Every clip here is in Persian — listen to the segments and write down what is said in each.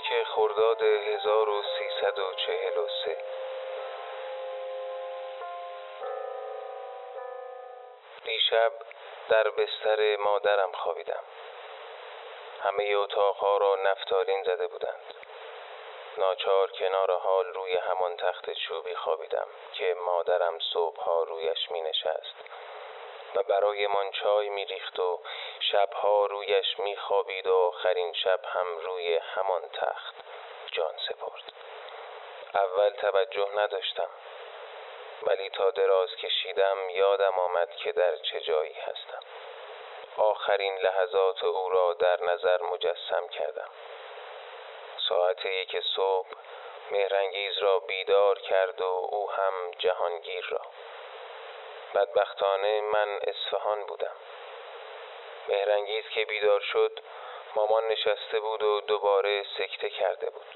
یک خرداد 1343 دیشب در بستر مادرم خوابیدم. همه اتاقها را نفتالین زده بودند. ناچار کنار حال روی همان تخت چوبی خوابیدم که مادرم صبحها رویش می نشست و برایمان چای می ریخت و شبها رویش می خوابید و آخرین شب هم روی همان تخت. جان سپرد. اول توجه نداشتم. ولی تا دراز کشیدم یادم آمد که در چه جایی هستم. آخرین لحظات او را در نظر مجسم کردم. ساعت یک صبح مهرنگیز را بیدار کرد و او هم جهانگیر را. بدبختانه من اصفهان بودم. مهرنگیز که بیدار شد مامان نشسته بود و دوباره سکته کرده بود.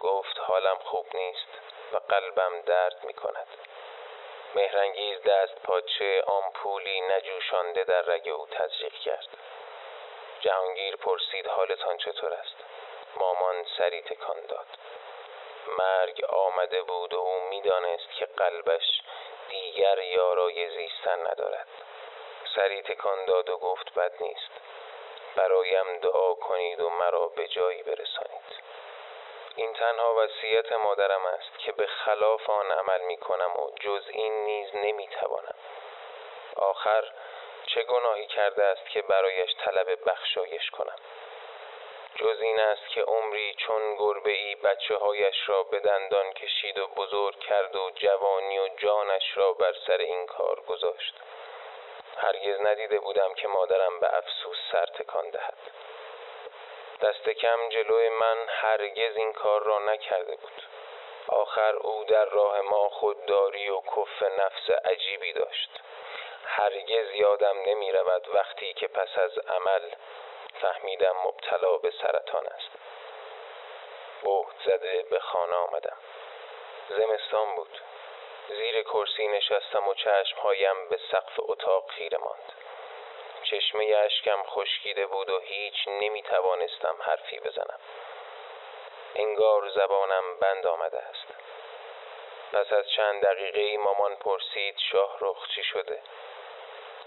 گفت حالم خوب نیست و قلبم درد می کند مهرنگیز دست پاچه آمپولی نجوشانده در رگ او تزریق کرد. جهانگیر پرسید حالتان چطور است؟ مامان سری تکان داد. مرگ آمده بود و او می‌دانست که قلبش دیگر یارای زیستن ندارد. سری تکان داد و گفت بد نیست. برایم دعا کنید و مرا به جایی برسانید. این تنها وصیت مادرم است که به خلاف آن عمل می کنم و جز این نیز نمی توانم. آخر چه گناهی کرده است که برایش طلب بخشایش کنم؟ جز این است که عمری چون گربه ای بچه هایش را به دندان کشید و بزرگ کرد و جوانی و جانش را بر سر این کار گذاشت. هرگز ندیده بودم که مادرم به افسوس سر تکان دهد. دست کم جلوی من هرگز این کار را نکرده بود. آخر او در راه ما خودداری و کف نفس عجیبی داشت. هرگز یادم نمی رود وقتی که پس از عمل فهمیدم مبتلا به سرطان است. بهت زده به خانه آمدم. زمستان بود. زیر کرسی نشستم و چشمهایم به سقف اتاق خیره ماند. چشمه اشکم خشکیده بود و هیچ نمی توانستم حرفی بزنم. انگار زبانم بند آمده است. پس از چند دقیقه ای مامان پرسید شاه رخ چی شده؟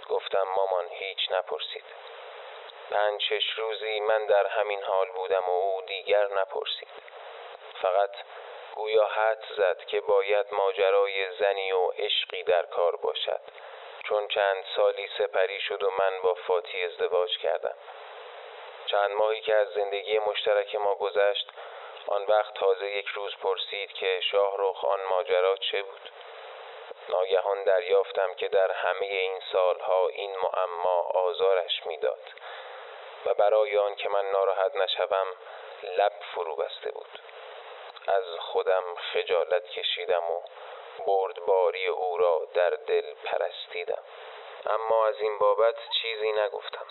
گفتم مامان هیچ نپرسید. پنج شش روزی من در همین حال بودم و او دیگر نپرسید. فقط گویا حد زد که باید ماجرای زنی و عشقی در کار باشد. چون چند سالی سپری شد و من با فاتی ازدواج کردم. چند ماهی که از زندگی مشترک ما گذشت آن وقت تازه یک روز پرسید که شاهرخ آن ماجرا چه بود. ناگهان دریافتم که در همه این سالها این معما آزارش می‌داد و برای آن که من ناراحت نشوم لب فرو بسته بود. از خودم خجالت کشیدم و بردباری او را در دل پرستیدم. اما از این بابت چیزی نگفتم.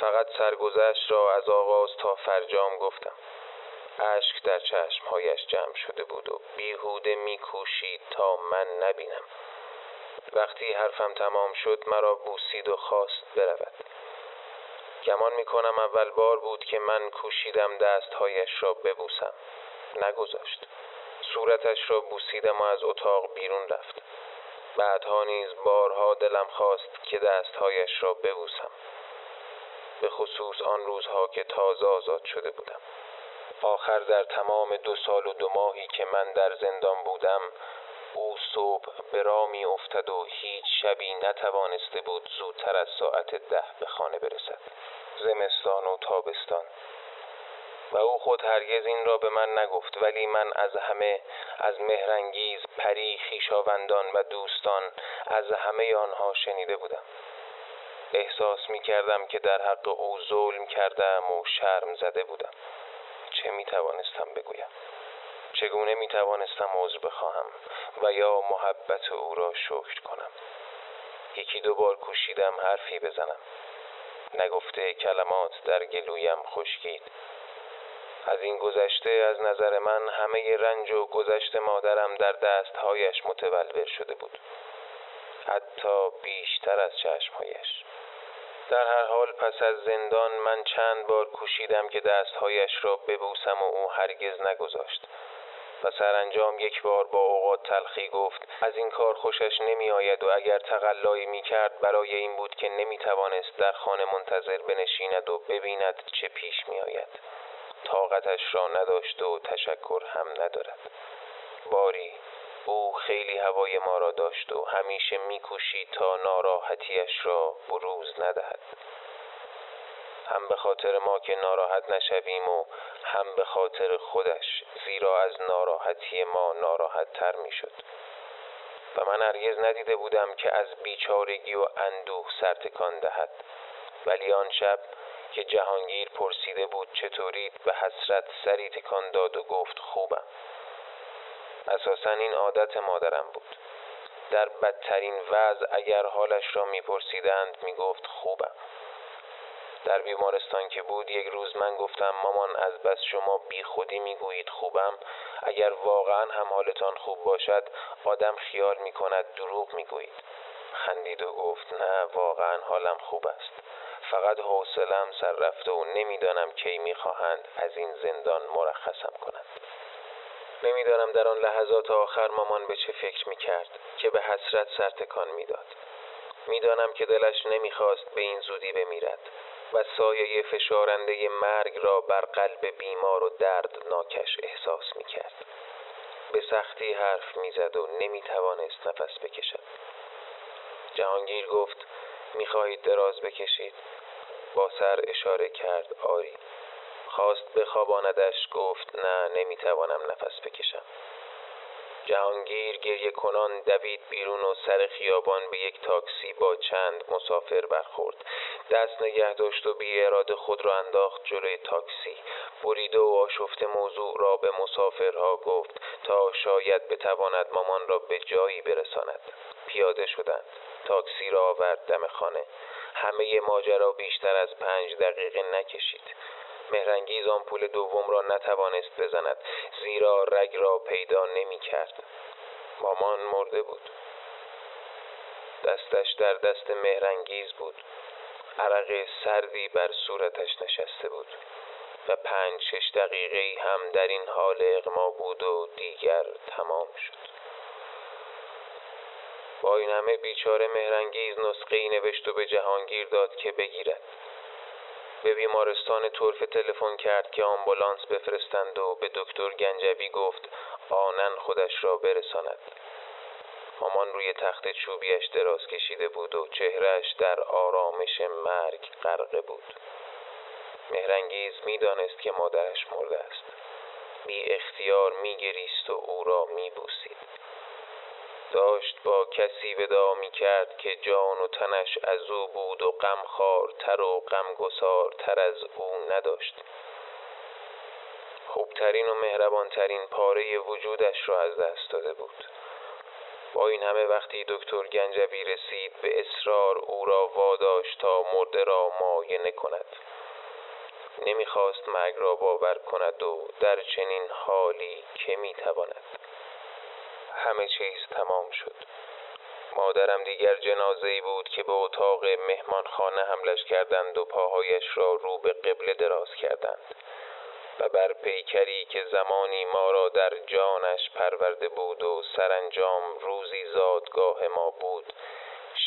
فقط سرگذشت را از آغاز تا فرجام گفتم. اشک در چشمهایش جمع شده بود و بیهوده میکوشید تا من نبینم. وقتی حرفم تمام شد مرا بوسید و خواست برود. گمان می‌کنم اول بار بود که من کوشیدم دستهایش را ببوسم. نگذاشت. صورتش را بوسیدم و از اتاق بیرون رفت. بعدها نیز بارها دلم خواست که دستهایش را ببوسم. به خصوص آن روزها که تازه آزاد شده بودم. آخر در تمام دو سال و دو ماهی که من در زندان بودم او صبح به راه می افتد و هیچ شبی نتوانسته بود زودتر از ساعت ده به خانه برسد. زمستان و تابستان. و او خود هرگز این را به من نگفت ولی من از همه از مهرنگیز پری خیشاوندان و دوستان از همه آنها شنیده بودم. احساس می کردم که در حق او ظلم کردم و شرم زده بودم. چه می توانستم بگویم؟ چگونه می توانستم عذر بخواهم و یا محبت او را شکر کنم؟ یکی دو بار کوشیدم حرفی بزنم. نگفته کلمات در گلویم خشکید. از این گذشته از نظر من همه رنج و گذشت مادرم در دستهایش متولور شده بود. حتی بیشتر از چشمهایش. در هر حال پس از زندان من چند بار کوشیدم که دستهایش را ببوسم و او هرگز نگذاشت. و سرانجام یک بار با اوقات تلخی گفت از این کار خوشش نمی آید و اگر تقلایی می کرد برای این بود که نمی توانست در خانه منتظر بنشیند و ببیند چه پیش می آید طاقتش را نداشت و تشکر هم ندارد. باری او خیلی هوای ما را داشت و همیشه میکوشید تا ناراحتیش را بروز ندهد. هم به خاطر ما که ناراحت نشویم و هم به خاطر خودش زیرا از ناراحتی ما ناراحت تر می و من هرگز ندیده بودم که از بیچارگی و اندوه سرتکان دهد. ولی آن شب که جهانگیر پرسیده بود چطورید به حسرت سری تکان داد و گفت خوبم. اساسا این عادت مادرم بود. در بدترین وضع اگر حالش را میپرسیدند می‌گفت خوبم. در بیمارستان که بود یک روز من گفتم مامان از بس شما بی خودی می‌گویید خوبم. اگر واقعا هم حالتان خوب باشد آدم خیال می کند دروغ می‌گویید خندید و گفت نه واقعا حالم خوب است. فقط حوصلم سر رفته و نمی‌دانم کی می‌خواهند از این زندان مرخصم کنند. نمی‌دانم در آن لحظات آخر مامان به چه فکر می‌کرد که به حسرت سرتکان می‌داد. می‌دانم که دلش نمی‌خواست به این زودی بمیرد و سایه فشارنده مرگ را بر قلب بیمار و دردناکش احساس می‌کرد. به سختی حرف می‌زد و نمی‌توانست نفس بکشد. جهانگیر گفت می‌خواهید دراز بکشید. با سر اشاره کرد آری. خواست بخواباندش گفت نه نمی‌توانم نفس بکشم. جهانگیر گریه کنان دوید بیرون و سر خیابان به یک تاکسی با چند مسافر برخورد. دست نگه داشت و بی اراده خود را انداخت جلوی تاکسی. برید و آشفت موضوع را به مسافرها گفت تا شاید بتواند مامان را به جایی برساند. پیاده شدند. تاکسی را آورد دم خانه. همه ماجرا بیشتر از پنج دقیقه نکشید. مهرنگیز آمپول دوم را نتوانست بزند. زیرا رگ را پیدا نمی کرد. مامان مرده بود. دستش در دست مهرنگیز بود. عرق سردی بر صورتش نشسته بود. و پنج شش دقیقه هم در این حال اغما بود و دیگر تمام شد. همه بیچاره مهرنگیز نسخه نوشت و به جهانگیر داد که بگیرد. به بیمارستان طرفه تلفن کرد که آمبولانس بفرستند و به دکتر گنجوی گفت آنن خودش را برساند. مامان روی تخت چوبیش دراز کشیده بود و چهرش در آرامش مرگ غرقه بود. مهرنگیز می‌دانست که مادرش مرده است. بی اختیار میگریست و او را میبوسید. داشت با کسی ودا می کرد که جان و تنش از او بود و تر و تر از او نداشت. خوبترین و مهربانترین پاره وجودش را از دست داده بود. با این همه وقتی دکتر گنجوی رسید به اصرار او را واداشت تا مرده را معاینه کند. نمی‌خواست مرگ را باور کند و در چنین حالی که می‌تواند. همه چیز تمام شد. مادرم دیگر جنازه ای بود که به اتاق مهمانخانه حملش کردند و پاهایش را رو به قبله دراز کردند. و بر پیکری که زمانی ما را در جانش پرورده بود و سرانجام روزی زادگاه ما بود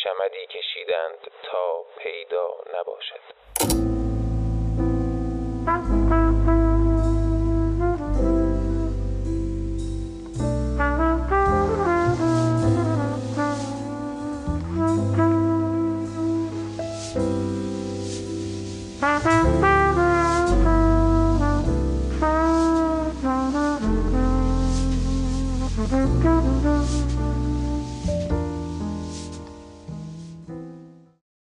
شمدی کشیدند تا پیدا نباشد.